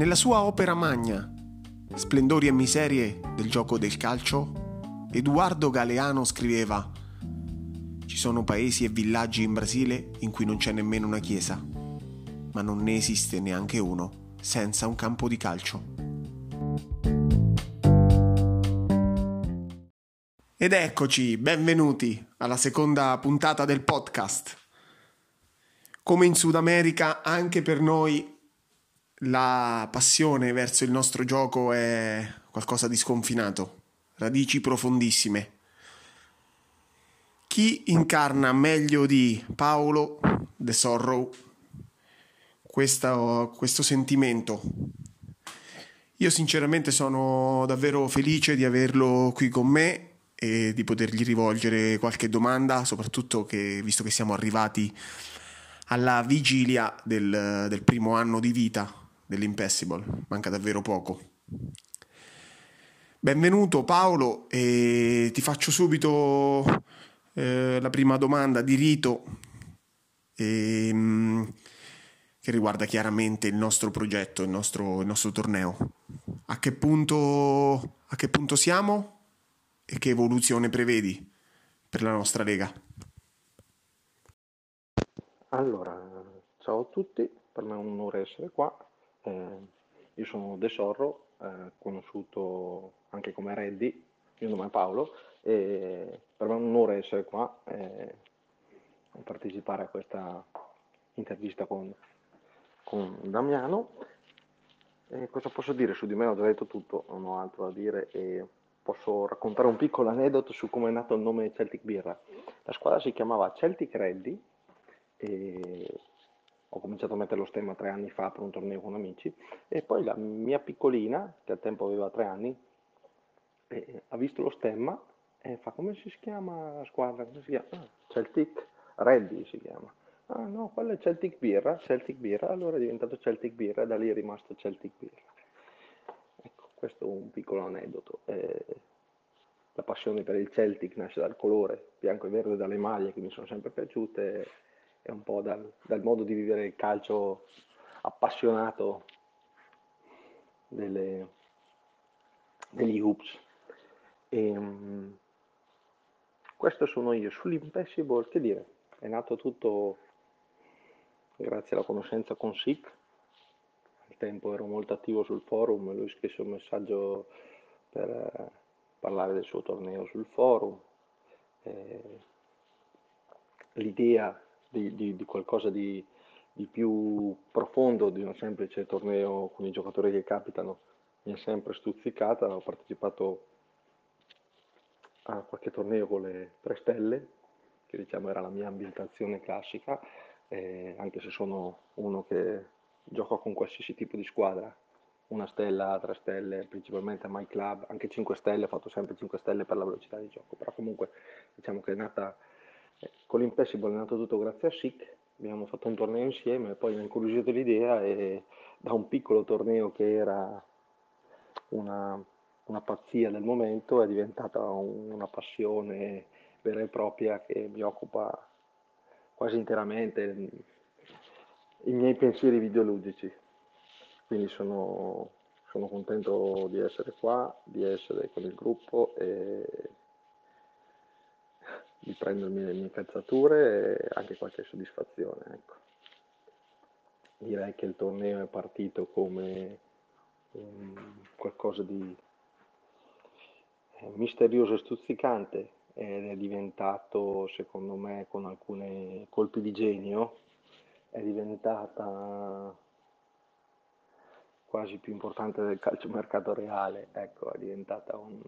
Nella sua opera magna, Splendori e miserie del gioco del calcio, Edoardo Galeano scriveva Ci sono paesi e villaggi in Brasile in cui non c'è nemmeno una chiesa, ma non ne esiste neanche uno senza un campo di calcio. Ed eccoci, benvenuti alla seconda puntata del podcast. Come in Sud America, anche per noi la passione verso il nostro gioco è qualcosa di sconfinato, radici profondissime. Chi incarna meglio di Paolo De Sorrow questo, questo sentimento? Io sinceramente sono davvero felice di averlo qui con me e di potergli rivolgere qualche domanda, soprattutto che, visto che siamo arrivati alla vigilia del, del primo anno di vita dell'Impassible, manca davvero poco. Benvenuto Paolo e ti faccio subito eh, la prima domanda di rito eh, che riguarda chiaramente il nostro progetto, il nostro, il nostro torneo. A che, punto, a che punto siamo e che evoluzione prevedi per la nostra Lega? Allora, ciao a tutti, per me è un onore essere qua eh, io sono De Sorro, eh, conosciuto anche come Reddy, il mio nome è Paolo e per me è un onore essere qua e partecipare a questa intervista con, con Damiano. E cosa posso dire su di me? Ho già detto tutto, non ho altro da dire e posso raccontare un piccolo aneddoto su come è nato il nome Celtic Birra. La squadra si chiamava Celtic Reddy e ho cominciato a mettere lo stemma tre anni fa per un torneo con amici e poi la mia piccolina, che al tempo aveva tre anni, eh, ha visto lo stemma e fa come si chiama la squadra? Come si chiama? Ah, Celtic Reddy si chiama. Ah no, quello è Celtic Birra, Celtic Birra, allora è diventato Celtic Birra e da lì è rimasto Celtic Birra. Ecco, questo è un piccolo aneddoto. Eh, la passione per il Celtic nasce dal colore bianco e verde dalle maglie che mi sono sempre piaciute è un po' dal, dal modo di vivere il calcio appassionato delle, degli hoops. E, um, questo sono io. Sull'Impassible, che dire, è nato tutto grazie alla conoscenza con SIC. Al tempo ero molto attivo sul forum, lui scrisse un messaggio per eh, parlare del suo torneo sul forum. Eh, l'idea di, di, di qualcosa di, di, più profondo di un semplice torneo con i giocatori che capitano mi è sempre stuzzicata. Ho partecipato a qualche torneo con le tre stelle, che diciamo era la mia ambientazione classica, eh, anche se sono uno che gioca con qualsiasi tipo di squadra, una stella, tre stelle, principalmente a My Club, anche 5 stelle, ho fatto sempre 5 stelle per la velocità di gioco, però comunque diciamo che è nata con l'Impassible è nato tutto grazie a SIC, abbiamo fatto un torneo insieme, poi mi ha incuriosito l'idea e da un piccolo torneo che era una, una pazzia del momento è diventata un, una passione vera e propria che mi occupa quasi interamente i miei pensieri videoludici. Quindi sono, sono contento di essere qua, di essere con il gruppo e di prendermi le mie calzature e anche qualche soddisfazione. Ecco. Direi che il torneo è partito come um, qualcosa di eh, misterioso e stuzzicante ed è diventato, secondo me, con alcuni colpi di genio, è diventata quasi più importante del calciomercato reale, ecco, è diventata un,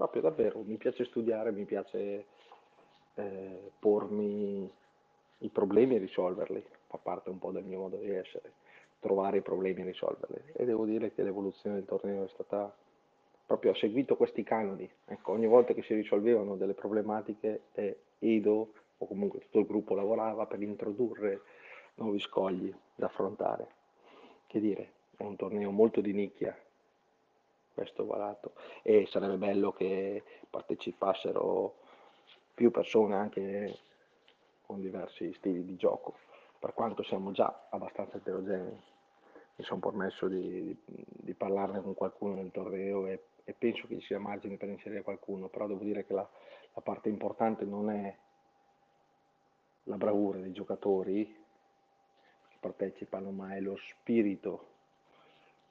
proprio davvero, mi piace studiare, mi piace eh, pormi i problemi e risolverli, fa parte un po' del mio modo di essere, trovare i problemi e risolverli. E devo dire che l'evoluzione del torneo è stata proprio, ha seguito questi canoni. Ecco, ogni volta che si risolvevano delle problematiche, eh, Edo o comunque tutto il gruppo lavorava per introdurre nuovi scogli da affrontare. Che dire, è un torneo molto di nicchia, questo valato e sarebbe bello che partecipassero più persone anche con diversi stili di gioco, per quanto siamo già abbastanza eterogenei mi sono permesso di, di, di, parlarne con qualcuno nel torneo e, e, penso che ci sia margine per inserire qualcuno, però devo dire che la, la parte importante non è la bravura dei giocatori che partecipano, ma è lo spirito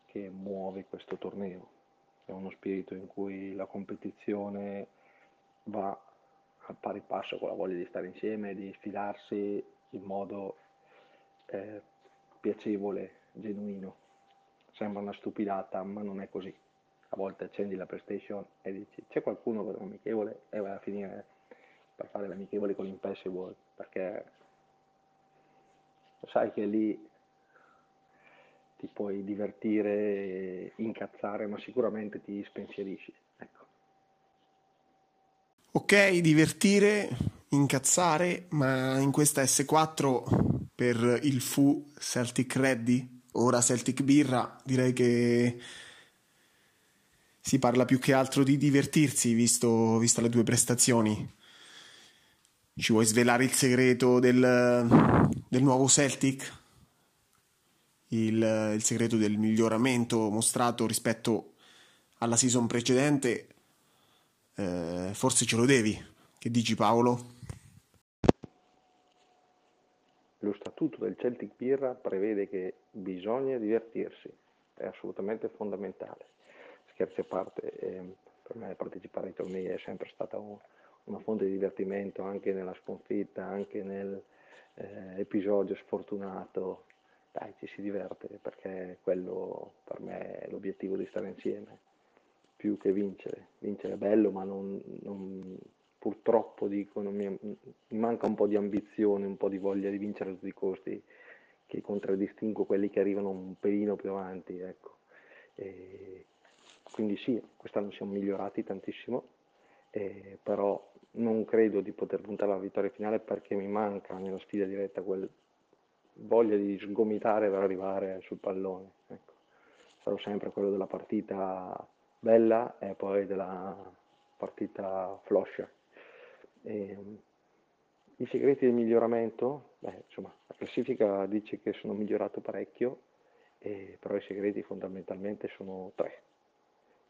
che muove questo torneo. È uno spirito in cui la competizione va a pari passo con la voglia di stare insieme, di sfidarsi in modo eh, piacevole, genuino. Sembra una stupidata, ma non è così. A volte accendi la PlayStation e dici c'è qualcuno per l'amichevole e vai a finire per fare l'amichevole con l'Impossible perché sai che lì ti puoi divertire, incazzare, ma sicuramente ti spensierisci. Ecco. Ok, divertire, incazzare, ma in questa S4 per il Fu Celtic Ready, ora Celtic Birra, direi che si parla più che altro di divertirsi, visto, visto le due prestazioni. Ci vuoi svelare il segreto del, del nuovo Celtic? Il, il, segreto del miglioramento mostrato rispetto alla season precedente? Eh, forse ce lo devi. Che dici Paolo? Lo statuto del Celtic Birra prevede che bisogna divertirsi, è assolutamente fondamentale. Scherzi a parte, eh, per me partecipare ai tornei è sempre stata un, una fonte di divertimento anche nella sconfitta, anche nell'episodio eh, sfortunato. Dai, ci si diverte perché quello per me è l'obiettivo di stare insieme, più che vincere. Vincere è bello, ma non, non, purtroppo dicono, mi, mi, manca un po' di ambizione, un po' di voglia di vincere a tutti i costi, che contraddistingo quelli che arrivano un pelino più avanti. Ecco. quindi sì, quest'anno siamo migliorati tantissimo, eh, però non credo di poter puntare alla vittoria finale perché mi manca nella sfida diretta quel voglia di sgomitare per arrivare sul pallone. Ecco. Sarò sempre quello della partita bella e poi della partita floscia. E, I segreti del miglioramento, beh, insomma, la classifica dice che sono migliorato parecchio, eh, però i segreti fondamentalmente sono tre.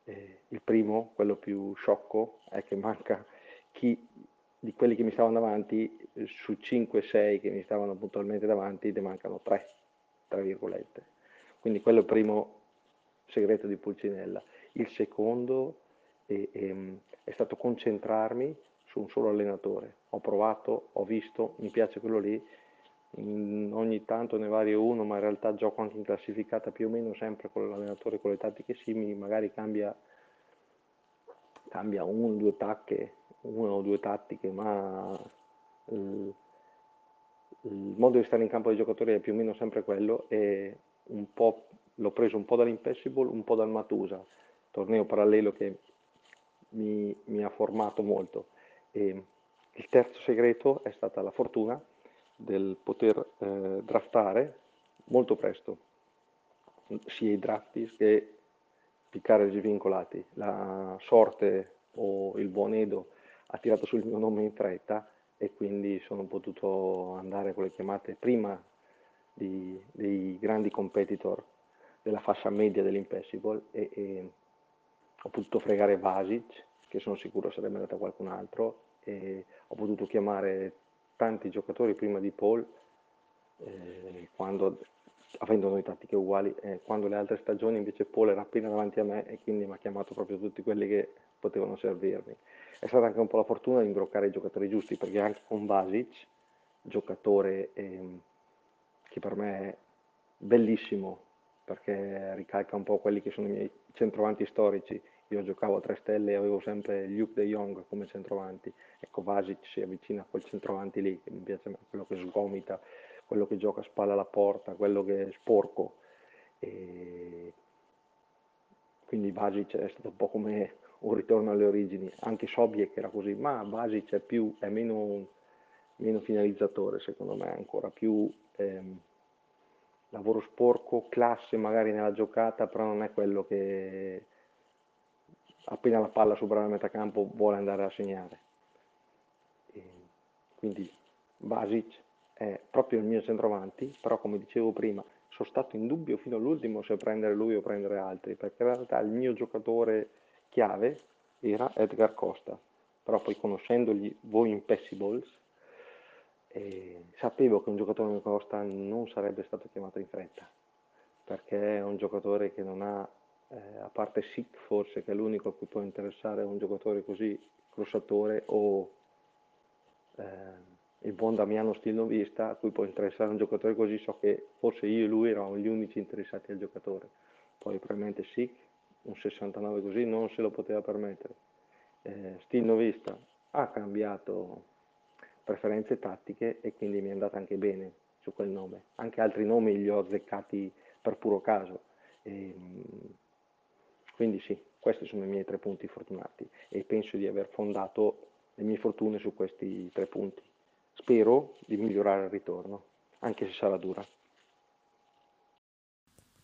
Eh, il primo, quello più sciocco, è che manca chi di quelli che mi stavano davanti, su 5-6 che mi stavano puntualmente davanti, ne mancano 3, tra virgolette. Quindi quello è il primo segreto di Pulcinella. Il secondo è, è, è stato concentrarmi su un solo allenatore. Ho provato, ho visto, mi piace quello lì, ogni tanto ne vario uno, ma in realtà gioco anche in classificata più o meno sempre con l'allenatore, con le tattiche simili, magari cambia, cambia un, due tacche, una o due tattiche, ma il, il modo di stare in campo dei giocatori è più o meno sempre quello e l'ho preso un po' dall'Impossible, un po' dal Matusa, torneo parallelo che mi, mi ha formato molto. E il terzo segreto è stata la fortuna del poter eh, draftare molto presto, sia i draftis che piccare svincolati. La sorte o il buon Edo ha tirato sul mio nome in fretta e quindi sono potuto andare con le chiamate prima di, dei grandi competitor della fascia media dell'Impossible e, e ho potuto fregare Vasic, che sono sicuro sarebbe andato a qualcun altro, e ho potuto chiamare tanti giocatori prima di Paul, eh, quando, avendo noi tattiche uguali, eh, quando le altre stagioni invece Paul era appena davanti a me e quindi mi ha chiamato proprio tutti quelli che potevano servirmi. È stata anche un po' la fortuna di imbroccare i giocatori giusti, perché anche con Basic, giocatore eh, che per me è bellissimo, perché ricalca un po' quelli che sono i miei centrovanti storici. Io giocavo a tre stelle e avevo sempre Luke De Jong come centrovanti. Ecco, Vasic si avvicina a quel centrovanti lì, che mi piace quello che sgomita, quello che gioca a spalla alla porta, quello che è sporco. E quindi Vasic è stato un po' come un ritorno alle origini, anche Sobiek era così, ma Basic è, più, è meno, meno, finalizzatore secondo me, ancora più ehm, lavoro sporco, classe magari nella giocata, però non è quello che appena la palla supera la metà campo vuole andare a segnare. E quindi Basic è proprio il mio centrovanti, però come dicevo prima, sono stato in dubbio fino all'ultimo se prendere lui o prendere altri, perché in realtà il mio giocatore chiave era Edgar Costa, però poi conoscendogli voi Impessibles, eh, sapevo che un giocatore come Costa non sarebbe stato chiamato in fretta, perché è un giocatore che non ha, eh, a parte Sick forse, che è l'unico a cui può interessare un giocatore così crossatore o eh, il buon Damiano Stilnovista a cui può interessare un giocatore così, so che forse io e lui eravamo gli unici interessati al giocatore. Poi probabilmente Sick, un 69 così, non se lo poteva permettere. Eh, Stilnovista ha cambiato preferenze tattiche e quindi mi è andata anche bene su quel nome. Anche altri nomi li ho azzeccati per puro caso. E, ehm, quindi sì, questi sono i miei tre punti fortunati e penso di aver fondato le mie fortune su questi tre punti. Spero di migliorare il ritorno, anche se sarà dura.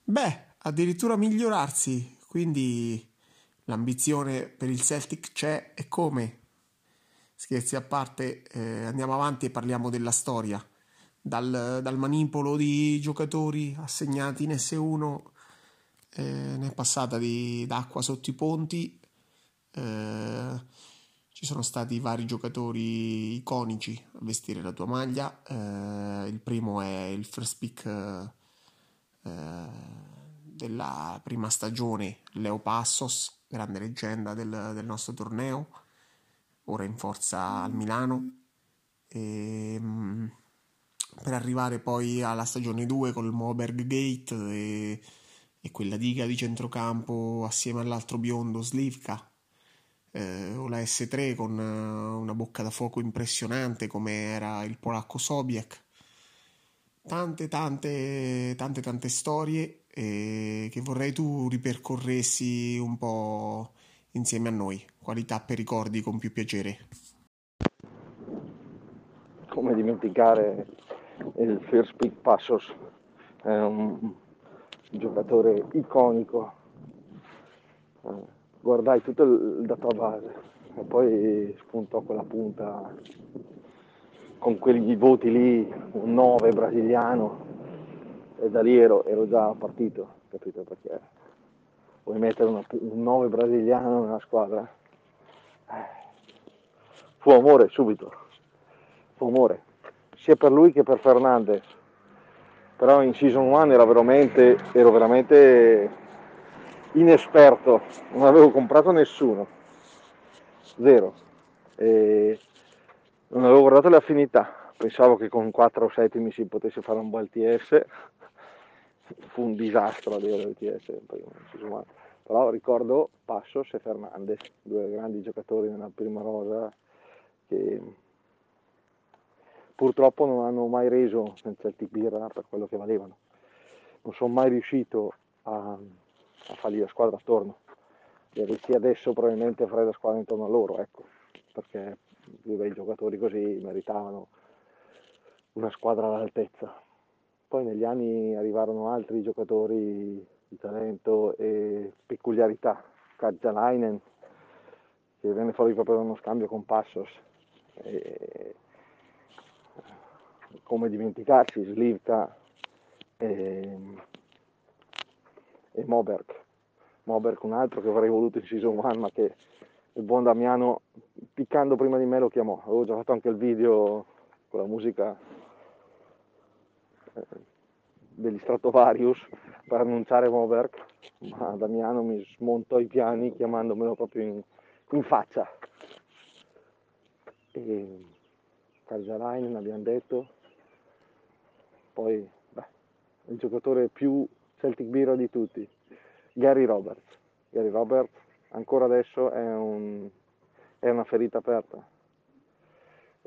Beh, addirittura migliorarsi, quindi l'ambizione per il Celtic c'è e come? Scherzi a parte, eh, andiamo avanti e parliamo della storia. Dal, dal manipolo di giocatori assegnati in S1 eh, ne è passata di, d'acqua sotto i ponti. Eh, ci sono stati vari giocatori iconici a vestire la tua maglia. Eh, il primo è il first pick eh, della prima stagione, Leo Passos, grande leggenda del, del nostro torneo, ora in forza al Milano. E, ehm, per arrivare poi alla stagione 2 col Moberg Gate e, e quella diga di centrocampo assieme all'altro biondo Slivka eh, o la S3 con uh, una bocca da fuoco impressionante come era il polacco Sobiek. Tante, tante, tante, tante storie eh, che vorrei tu ripercorressi un po' insieme a noi. Quali tappe ricordi con più piacere? Come dimenticare il First Pick Passos, è un giocatore iconico. Guardai tutto il database e poi spuntò quella punta con quegli voti lì, un 9 brasiliano e da lì ero, ero già partito, capito? Perché vuoi mettere una, un 9 brasiliano nella squadra? Fu amore subito, fu amore, sia per lui che per Fernandez, però in season 1 ero veramente, ero veramente inesperto, non avevo comprato nessuno, zero. E non avevo guardato le affinità, pensavo che con 4 settimi si potesse fare un bel TS, fu un disastro a dire il TS, però ricordo Passos e Fernandez, due grandi giocatori nella prima rosa che purtroppo non hanno mai reso nel Celtic Birra per quello che valevano. Non sono mai riuscito a a fargli la squadra attorno. Rischi adesso probabilmente farei la squadra intorno a loro, ecco, perché due bei giocatori così meritavano una squadra all'altezza. Poi negli anni arrivarono altri giocatori di talento e peculiarità, Kajalainen, che venne fuori proprio da uno scambio con Passos. E come dimenticarsi Slivka e e Moberg. Moberg un altro che avrei voluto in season 1 ma che il buon Damiano piccando prima di me lo chiamò. Avevo già fatto anche il video con la musica degli Stratovarius per annunciare Moberg, ma Damiano mi smontò i piani chiamandomelo proprio in, in faccia. E Karjalainen abbiamo detto, poi beh, il giocatore più Celtic Biro di tutti, Gary Roberts. Gary Roberts ancora adesso è, un, è una ferita aperta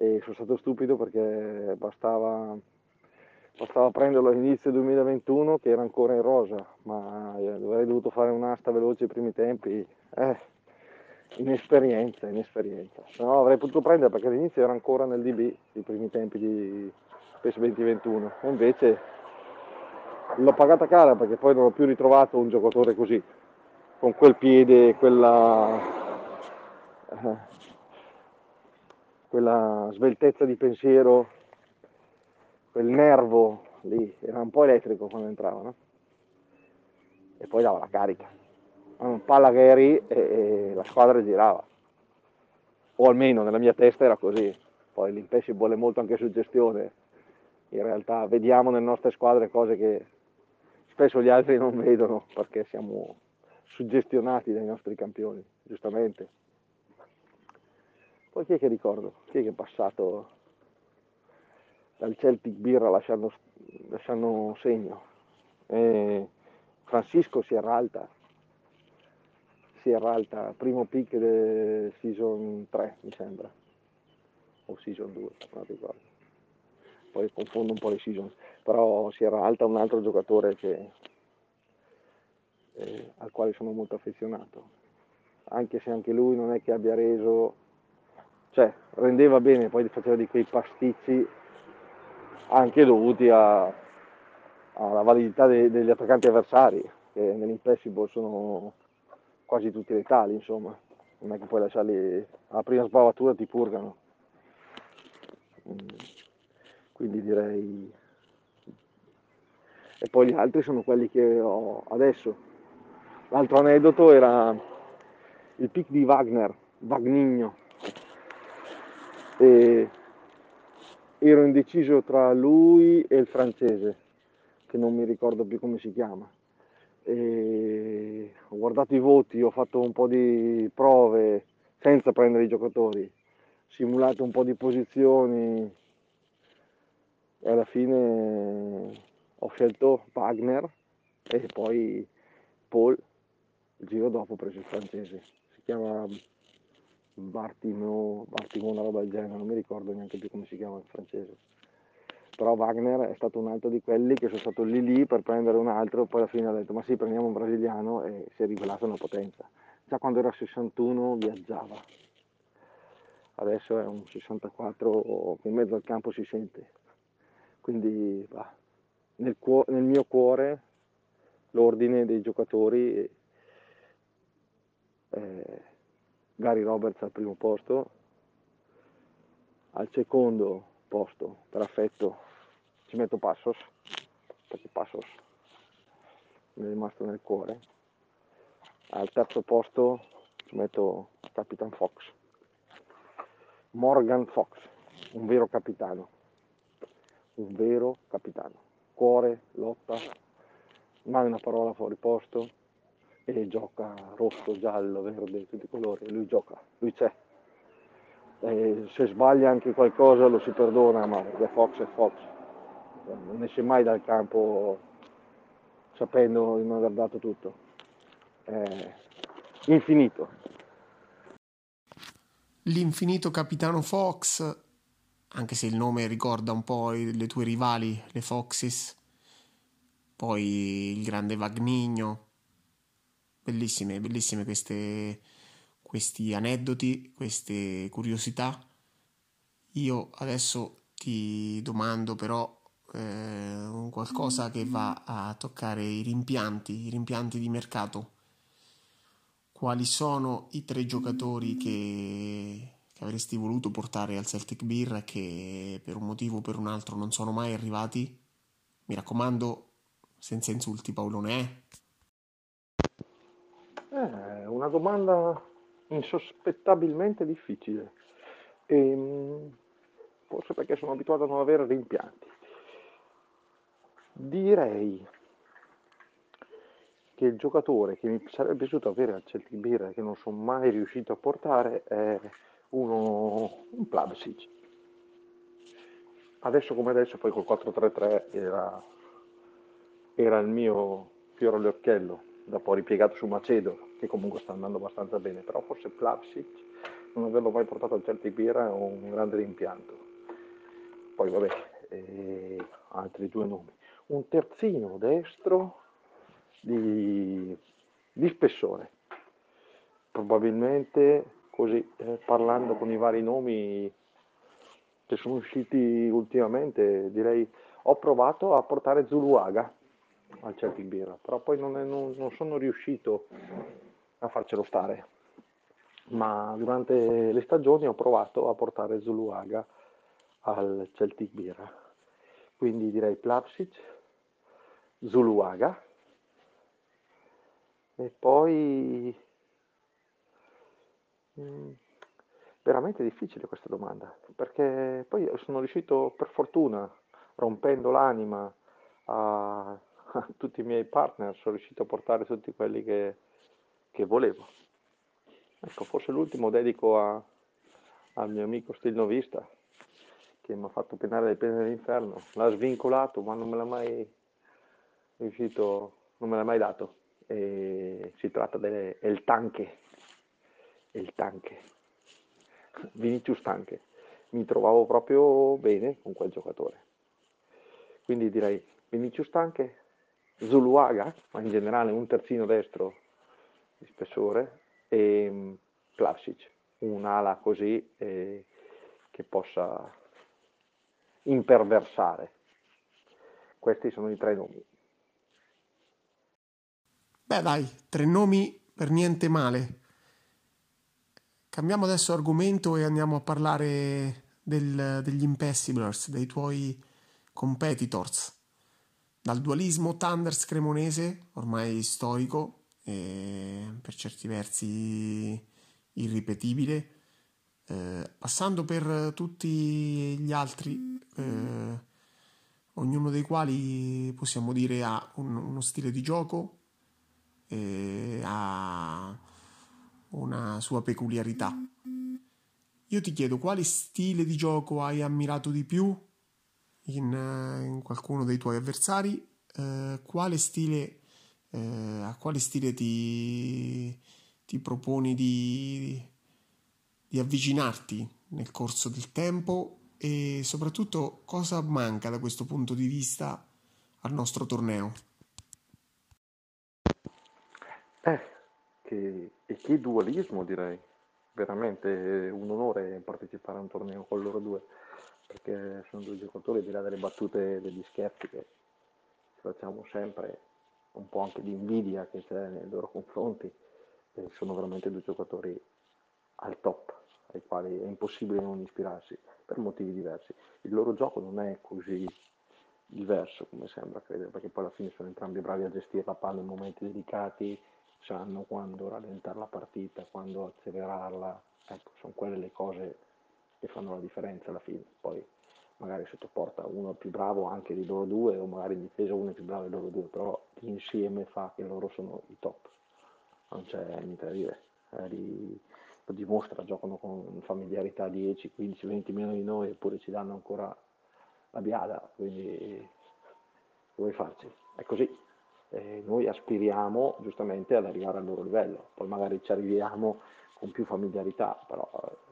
e sono stato stupido perché bastava, bastava prenderlo all'inizio 2021 che era ancora in rosa, ma avrei dovuto fare un'asta veloce ai primi tempi. Eh, inesperienza, inesperienza. No avrei potuto prendere perché all'inizio era ancora nel DB, i primi tempi di PES 2021, e invece l'ho pagata cara perché poi non ho più ritrovato un giocatore così, con quel piede, quella, eh, quella sveltezza di pensiero, quel nervo lì era un po' elettrico quando entrava, no? E poi dava la carica. Palla che eri e, e la squadra girava. O almeno nella mia testa era così. Poi l'impessi vuole molto anche su gestione. In realtà vediamo nelle nostre squadre cose che spesso gli altri non vedono perché siamo suggestionati dai nostri campioni, giustamente. Poi chi è che ricordo? Chi è che è passato dal Celtic Birra lasciando, lasciando segno? Eh, Francisco Sierralta, Sierralta, primo pick del season 3 mi sembra, o season 2, non ricordo. Poi confondo un po' le season, però Sierralta è un altro giocatore che, eh, al quale sono molto affezionato, anche se anche lui non è che abbia reso, cioè rendeva bene, poi faceva di quei pasticci anche dovuti alla validità de, degli attaccanti avversari, che nell'impressible sono quasi tutti letali, insomma. Non è che puoi lasciarli alla prima sbavatura ti purgano. Mm. Quindi direi... E poi gli altri sono quelli che ho adesso. L'altro aneddoto era il pick di Wagner, Vagnigno. E ero indeciso tra lui e il francese, che non mi ricordo più come si chiama. E ho guardato i voti, ho fatto un po' di prove senza prendere i giocatori, simulato un po' di posizioni e alla fine ho scelto Wagner e poi Paul, il giro dopo ho preso il francese. Si chiama Bartimo, Bartimo, una roba del genere, non mi ricordo neanche più come si chiama in francese. Però Wagner è stato un altro di quelli che sono stato lì lì per prendere un altro, poi alla fine ha detto ma sì prendiamo un brasiliano e si è rivelato una potenza. Già quando era 61 viaggiava, adesso è un 64 che in mezzo al campo si sente. Quindi bah, nel, cuo- nel mio cuore l'ordine dei giocatori eh, Gary Roberts al primo posto, al secondo posto per affetto ci metto Passos, perché Passos mi è rimasto nel cuore, al terzo posto ci metto Capitan Fox, Morgan Fox, un vero capitano, un vero capitano, cuore, lotta, mai una parola fuori posto, e gioca rosso, giallo, verde, tutti i colori, lui gioca, lui c'è. E se sbaglia anche qualcosa lo si perdona, ma perché Fox è Fox, non esce mai dal campo sapendo di non aver dato tutto. È infinito. L'infinito capitano Fox, anche se il nome ricorda un po' le tue rivali, le Foxes, poi il grande Vagnigno, Bellissime, bellissime queste, questi aneddoti, queste curiosità. Io adesso ti domando però eh, qualcosa che va a toccare i rimpianti, i rimpianti di mercato. Quali sono i tre giocatori che, che avresti voluto portare al Celtic Beer e che per un motivo o per un altro non sono mai arrivati? Mi raccomando, senza insulti Paolone, eh? Una domanda insospettabilmente difficile. E, ehm, forse perché sono abituato a non avere rimpianti. Direi che il giocatore che mi sarebbe piaciuto avere al Celtic Beer e che non sono mai riuscito a portare è uno, un Plavsic. Adesso come adesso, poi col 4-3-3 era, era il mio fiore all'occhiello dopo ripiegato su Macedo, che comunque sta andando abbastanza bene, però forse Plavsic, non averlo mai portato al Celtic Beer è un grande rimpianto. Poi vabbè, eh, altri due nomi. Un terzino destro di, di spessore. Probabilmente così, eh, parlando con i vari nomi che sono usciti ultimamente, direi ho provato a portare Zuluaga al Celtic Beer, però poi non, è, non, non sono riuscito a farcelo stare. Ma durante le stagioni ho provato a portare Zuluaga al Celtic Beer. quindi direi Plavsic, Zuluaga e poi mm, veramente difficile questa domanda perché poi sono riuscito per fortuna rompendo l'anima a tutti i miei partner sono riuscito a portare tutti quelli che, che volevo ecco forse l'ultimo dedico a, al mio amico stilnovista che mi ha fatto penare le pene dell'inferno, l'ha svincolato ma non me l'ha mai riuscito, non me l'ha mai dato. E si tratta del tanche, il tanche, Vinicius Tanche. Mi trovavo proprio bene con quel giocatore. Quindi direi Vinicius Tanche, Zuluaga, ma in generale un terzino destro di spessore, e Plavsic, un'ala così eh, che possa imperversare. Questi sono i tre nomi. Beh dai, tre nomi per niente male. Cambiamo adesso argomento e andiamo a parlare del, degli Impessiblers, dei tuoi competitors. Dal dualismo Thunders cremonese, ormai storico e per certi versi irripetibile, eh, passando per tutti gli altri, eh, ognuno dei quali possiamo dire ha un, uno stile di gioco, eh, ha una sua peculiarità. Io ti chiedo quale stile di gioco hai ammirato di più in, in qualcuno dei tuoi avversari, eh, quale stile, eh, a quale stile ti, ti proponi di, di avvicinarti nel corso del tempo? E soprattutto cosa manca da questo punto di vista al nostro torneo? Eh, che, e che dualismo direi, veramente un onore partecipare a un torneo con loro due, perché sono due giocatori di là delle battute degli scherzi che facciamo sempre, un po' anche di invidia che c'è nei loro confronti, sono veramente due giocatori al top, ai quali è impossibile non ispirarsi per motivi diversi. Il loro gioco non è così diverso come sembra credere, perché poi alla fine sono entrambi bravi a gestire la palla in momenti delicati, sanno quando rallentare la partita, quando accelerarla, ecco, sono quelle le cose che fanno la differenza alla fine. Poi magari sotto porta uno più bravo anche di loro due, o magari in difesa uno più bravo di loro due, però l'insieme fa che loro sono i top. Non c'è niente da dire. Eh, lo dimostra, giocano con familiarità 10, 15, 20 meno di noi, eppure ci danno ancora la biada, quindi vuoi farci? È così. E noi aspiriamo giustamente ad arrivare al loro livello, poi magari ci arriviamo con più familiarità, però eh,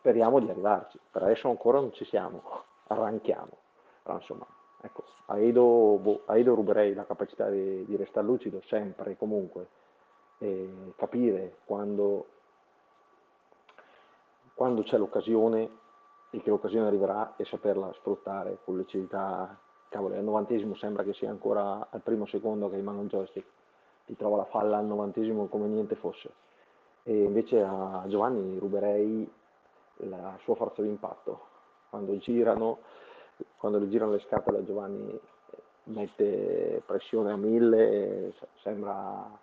speriamo di arrivarci. Per adesso ancora non ci siamo, arranchiamo. Però insomma, ecco, a Edo, boh, a Edo ruberei la capacità di, di restare lucido sempre e comunque e capire quando, quando c'è l'occasione e che l'occasione arriverà e saperla sfruttare con lucidità. Cavolo, al novantesimo sembra che sia ancora al primo secondo che in mano un joystick, ti trova la falla al novantesimo come niente fosse. E invece a Giovanni ruberei la sua forza d'impatto. Quando girano, quando le girano le scatole Giovanni mette pressione a mille, sembra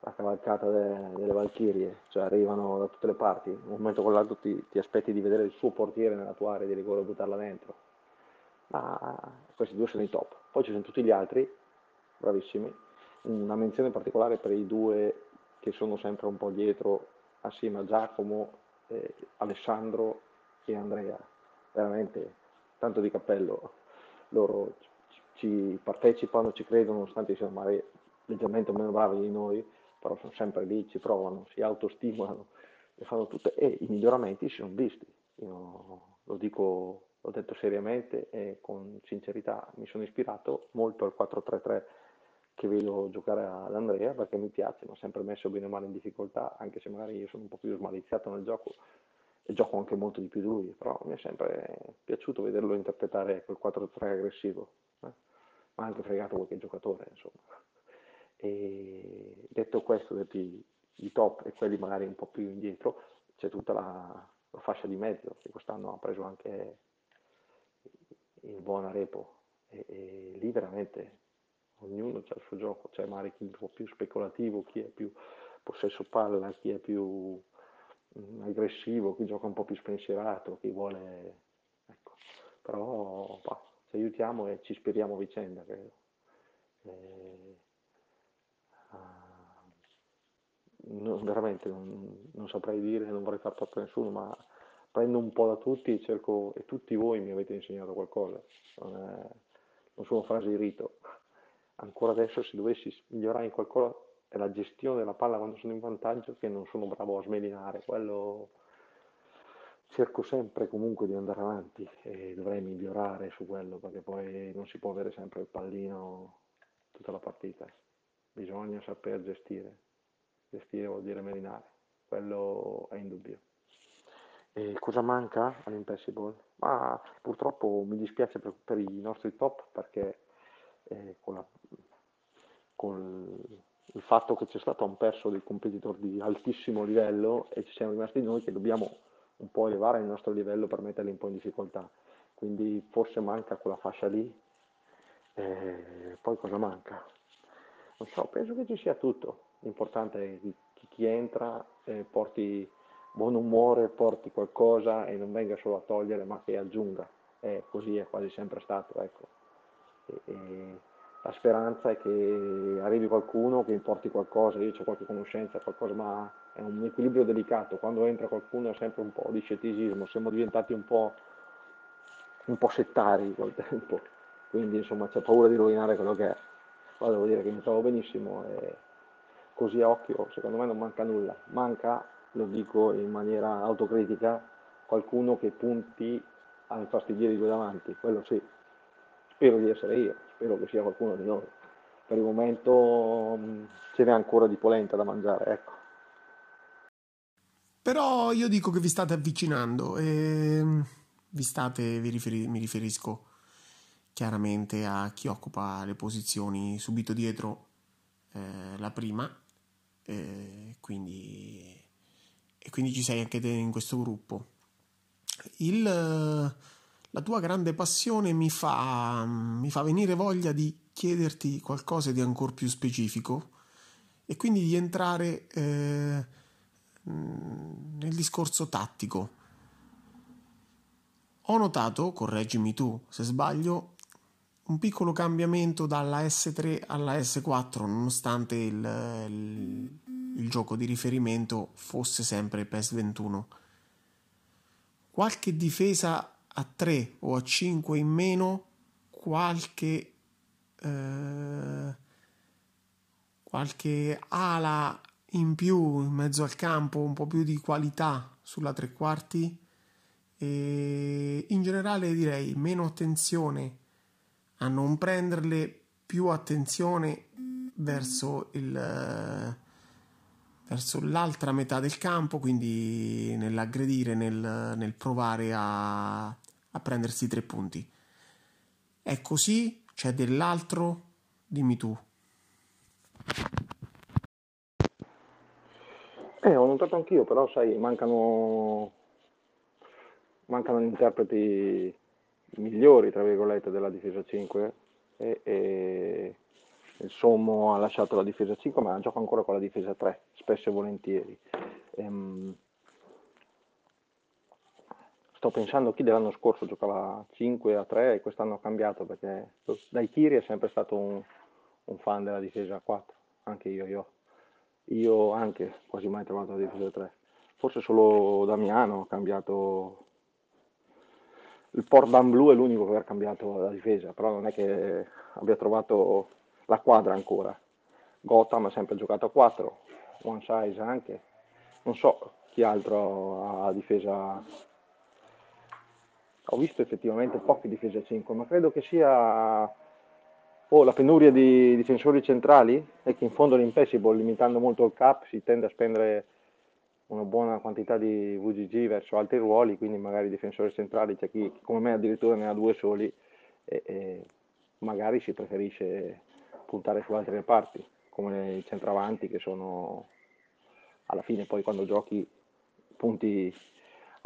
la cavalcata de, delle Valchirie, cioè arrivano da tutte le parti, un momento con l'altro ti, ti, aspetti di vedere il suo portiere nella tua area di rigore e buttarla dentro. Ma questi due sono i top. Poi ci sono tutti gli altri, bravissimi. Una menzione particolare per i due che sono sempre un po' dietro, assieme a Giacomo, eh, Alessandro e Andrea. Veramente tanto di cappello. Loro ci partecipano, ci credono, nonostante siano magari leggermente meno bravi di noi, però sono sempre lì, ci provano, si autostimolano e fanno tutte, e i miglioramenti si sono visti. Io lo dico, l'ho detto seriamente e con sincerità, mi sono ispirato molto al 4-3-3 che vedo giocare ad Andrea perché mi piace, mi ha sempre messo bene o male in difficoltà, anche se magari io sono un po' più smaliziato nel gioco e gioco anche molto di più di lui, però mi è sempre piaciuto vederlo interpretare quel 4-3 aggressivo, eh? ma anche fregato qualche giocatore, insomma. E detto questo, detto i, top e quelli magari un po' più indietro, c'è tutta la, la fascia di mezzo che quest'anno ha preso anche buona repo e, e lì veramente ognuno ha il suo gioco, c'è magari chi è un po' più speculativo, chi è più possesso palla, chi è più mh, aggressivo, chi gioca un po' più spensierato, chi vuole... Ecco. Però bah, ci aiutiamo e ci speriamo a vicenda, credo. E, uh, no, veramente non, non, saprei dire, non vorrei far troppo a nessuno, ma prendo un po' da tutti e cerco, e tutti voi mi avete insegnato qualcosa, non, è, non sono frasi di rito. Ancora adesso se dovessi migliorare in qualcosa è la gestione della palla quando sono in vantaggio che non sono bravo a smelinare, quello cerco sempre comunque di andare avanti e dovrei migliorare su quello perché poi non si può avere sempre il pallino tutta la partita, bisogna saper gestire, gestire vuol dire melinare, quello è indubbio. E cosa manca all'Impossible? Ma purtroppo mi dispiace per, per i nostri top perché eh, con, la, con, il fatto che c'è stato un perso dei competitor di altissimo livello e ci siamo rimasti noi che dobbiamo un po' elevare il nostro livello per metterli un po' in difficoltà. Quindi forse manca quella fascia lì. E poi cosa manca? Non so, penso che ci sia tutto. L'importante è che chi entra eh, porti buon umore, porti qualcosa e non venga solo a togliere ma che aggiunga. E così è quasi sempre stato. Ecco. E, la speranza è che arrivi qualcuno che porti qualcosa, io ho qualche conoscenza, qualcosa, ma è un equilibrio delicato, quando entra qualcuno è sempre un po' di scetticismo, siamo diventati un po', un po settari col tempo, quindi insomma c'è paura di rovinare quello che è. Ma devo dire che mi trovo benissimo e così a occhio secondo me non manca nulla, manca, lo dico in maniera autocritica, qualcuno che punti a infastidiare i due davanti, quello sì, spero di essere io spero che sia qualcuno di noi. Per il momento mm, ce n'è ancora di polenta da mangiare, ecco. Però io dico che vi state avvicinando e mm, vi state, vi riferi, mi riferisco chiaramente a chi occupa le posizioni subito dietro eh, la prima, eh, quindi, e quindi ci sei anche te in questo gruppo. Il la tua grande passione mi fa, mi fa venire voglia di chiederti qualcosa di ancora più specifico e quindi di entrare eh, nel discorso tattico. Ho notato, correggimi tu se sbaglio, un piccolo cambiamento dalla S3 alla S4 nonostante il, il, il gioco di riferimento fosse sempre PES 21. Qualche difesa a 3 o a 5 in meno qualche, eh, qualche ala in più in mezzo al campo, un po' più di qualità sulla tre quarti. E in generale direi meno attenzione a non prenderle, più attenzione verso il verso l'altra metà del campo, quindi nell'aggredire, nel, nel provare a, a prendersi tre punti. È così? C'è dell'altro? Dimmi tu. Eh, ho notato anch'io, però sai, mancano, mancano gli interpreti migliori, tra virgolette, della difesa 5 e, e il Sommo ha lasciato la difesa 5 ma gioca ancora con la difesa 3, spesso e volentieri. Ehm, sto pensando chi dell'anno scorso giocava 5 a 3 e quest'anno ha cambiato perché dai Kiri è sempre stato un, un fan della difesa 4, anche io, io, io anche quasi mai trovato la difesa 3. Forse solo Damiano ha cambiato il Portland Blu è l'unico che ha cambiato la difesa, però non è che abbia trovato la quadra ancora. Gotham ha sempre giocato a 4, One Size anche. Non so chi altro ha difesa ho visto effettivamente poche difese a 5, ma credo che sia oh, la penuria di difensori centrali e che in fondo l'Impassable, limitando molto il cap, si tende a spendere una buona quantità di VGG verso altri ruoli, quindi magari difensori centrali c'è chi, come me addirittura ne ha due soli e, e magari si preferisce puntare su altre reparti, come i centravanti che sono alla fine poi quando giochi punti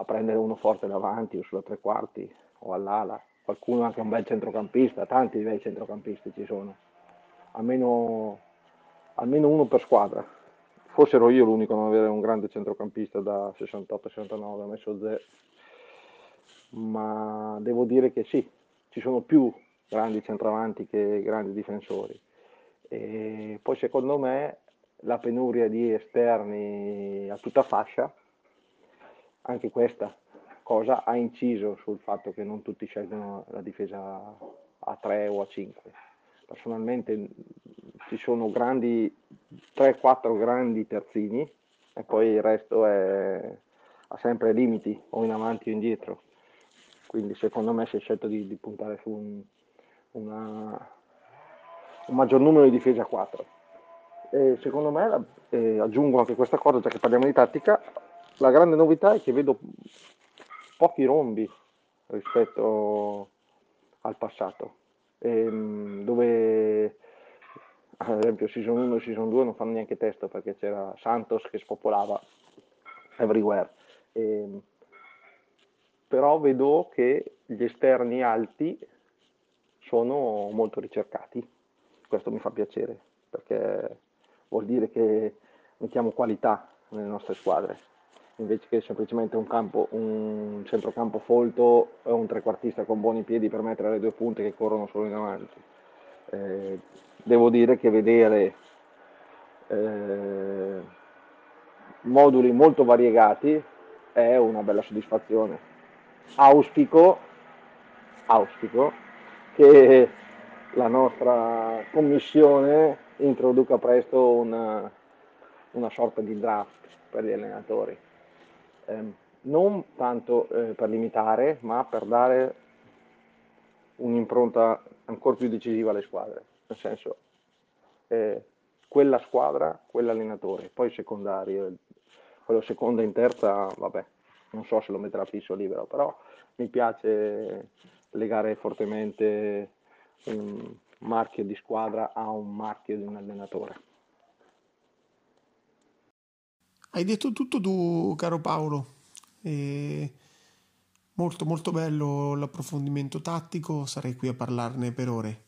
a prendere uno forte davanti o sulla tre quarti o all'ala qualcuno anche un bel centrocampista, tanti bei centrocampisti ci sono, almeno, almeno uno per squadra. Forse ero io l'unico a non avere un grande centrocampista da 68-69, ho messo Zé, ma devo dire che sì, ci sono più grandi centravanti che grandi difensori. E poi secondo me la penuria di esterni a tutta fascia, anche questa cosa ha inciso sul fatto che non tutti scelgono la difesa a 3 o a 5. Personalmente ci sono grandi 3-4 grandi terzini e poi il resto è, ha sempre limiti o in avanti o indietro. Quindi secondo me si è scelto di, di puntare su un, una, un maggior numero di difese a 4. E secondo me, eh, aggiungo anche questa cosa, già che parliamo di tattica, la grande novità è che vedo pochi rombi rispetto al passato, ehm, dove ad esempio season 1 e season 2 non fanno neanche testo perché c'era Santos che spopolava everywhere. Ehm, però vedo che gli esterni alti sono molto ricercati, questo mi fa piacere perché vuol dire che mettiamo qualità nelle nostre squadre invece che semplicemente un, campo, un centrocampo folto o un trequartista con buoni piedi per mettere le due punte che corrono solo in avanti. Eh, devo dire che vedere eh, moduli molto variegati è una bella soddisfazione. Auspico, auspico che la nostra commissione introduca presto una, una sorta di draft per gli allenatori eh, non tanto eh, per limitare, ma per dare un'impronta ancora più decisiva alle squadre, nel senso eh, quella squadra, quell'allenatore, poi secondario, quello seconda in terza, vabbè, non so se lo metterà fisso libero, però mi piace legare fortemente un marchio di squadra a un marchio di un allenatore. Hai detto tutto tu, caro Paolo. E molto molto bello l'approfondimento tattico, sarei qui a parlarne per ore.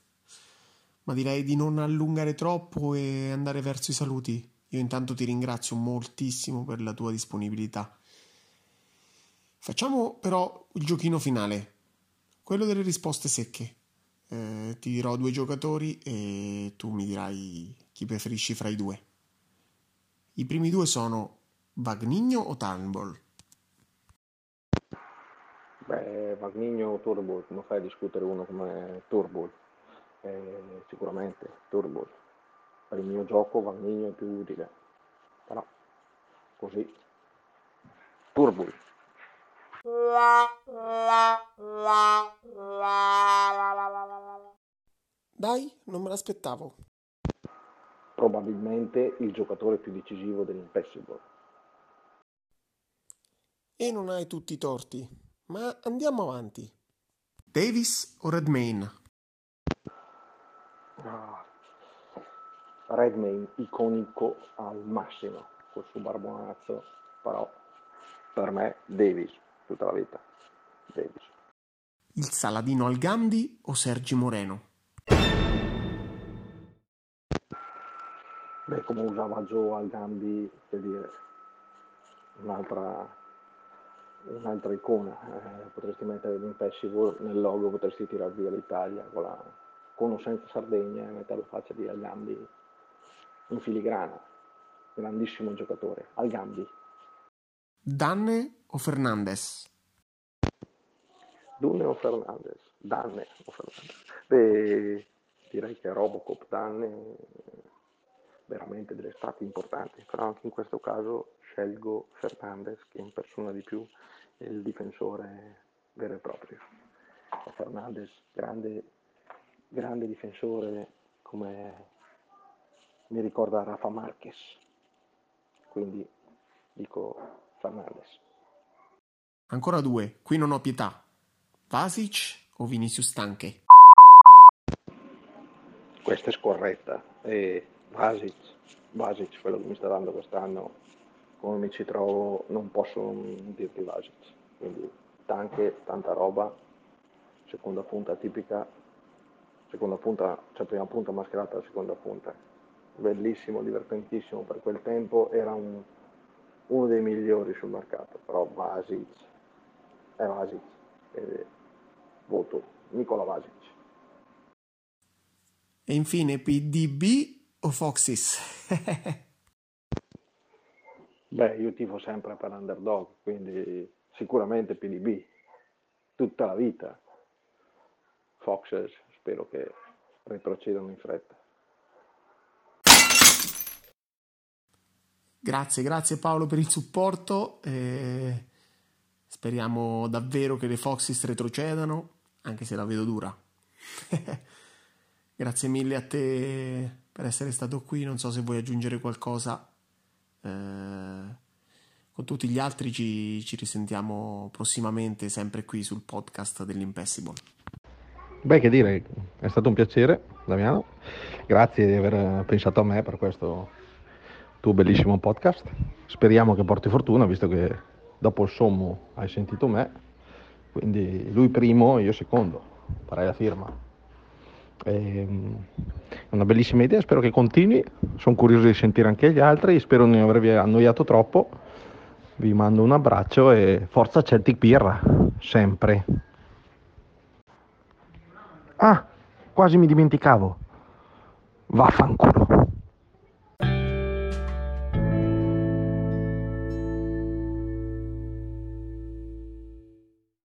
Ma direi di non allungare troppo e andare verso i saluti. Io intanto ti ringrazio moltissimo per la tua disponibilità. Facciamo però il giochino finale, quello delle risposte secche. Eh, ti dirò due giocatori e tu mi dirai chi preferisci fra i due. I primi due sono Vagnigno o Turnbull? Beh, Vagnigno o Turbull, non fai discutere uno come Turbull. Eh, sicuramente Turbull. Per il mio gioco Vagnigno è più utile. Però, così. Turbull. Dai, non me l'aspettavo probabilmente il giocatore più decisivo dell'Impossible. E non hai tutti i torti, ma andiamo avanti. Davis o Redmayne? Ah, Redmayne iconico al massimo col suo barbonazzo, però per me Davis tutta la vita. Davis. Il Saladino al Gandhi o Sergi Moreno? Beh, come usava Joe al Gambi, per dire, un'altra, un'altra icona. Eh, potresti mettere l'Impassible nel logo, potresti tirare via l'Italia con, la, con o senza Sardegna e mettere la faccia di Algambi in filigrana. Grandissimo giocatore. Algambi. Danne o Fernandez? Dunne o Fernandez? Danne o Fernandez? Beh, direi che Robocop Danne veramente delle stati importanti, però anche in questo caso scelgo Fernandez che impersona di più il difensore vero e proprio. Fernandez, grande, grande difensore come mi ricorda Rafa Marquez, quindi dico Fernandez. Ancora due, qui non ho pietà. Vasic o Vinicius Stanche? Questa è scorretta. E Basic, Basic, quello che mi sta dando quest'anno, come mi ci trovo, non posso dirti Basic. Quindi anche tanta roba, seconda punta tipica, seconda punta, cioè prima punta mascherata, seconda punta. Bellissimo, divertentissimo per quel tempo, era un, uno dei migliori sul mercato, però Vasic, è Vasic, e voto Nicola Vasic. E infine PDB o Foxys? Beh, io tifo sempre per underdog, quindi sicuramente PDB, tutta la vita. Foxes spero che retrocedano in fretta. Grazie, grazie Paolo per il supporto. Eh, speriamo davvero che le Foxys retrocedano, anche se la vedo dura. grazie mille a te per essere stato qui. Non so se vuoi aggiungere qualcosa. Eh, con tutti gli altri ci, ci risentiamo prossimamente sempre qui sul podcast dell'Impossible. Beh, che dire, è stato un piacere, Damiano. Grazie di aver pensato a me per questo tuo bellissimo podcast. Speriamo che porti fortuna, visto che dopo il sommo hai sentito me. Quindi lui primo, io secondo. Farei la firma. Ehm, è una bellissima idea, spero che continui. Sono curioso di sentire anche gli altri. Spero di non avervi annoiato troppo vi mando un abbraccio e forza Celtic Birra, sempre. Ah, quasi mi dimenticavo. Vaffanculo.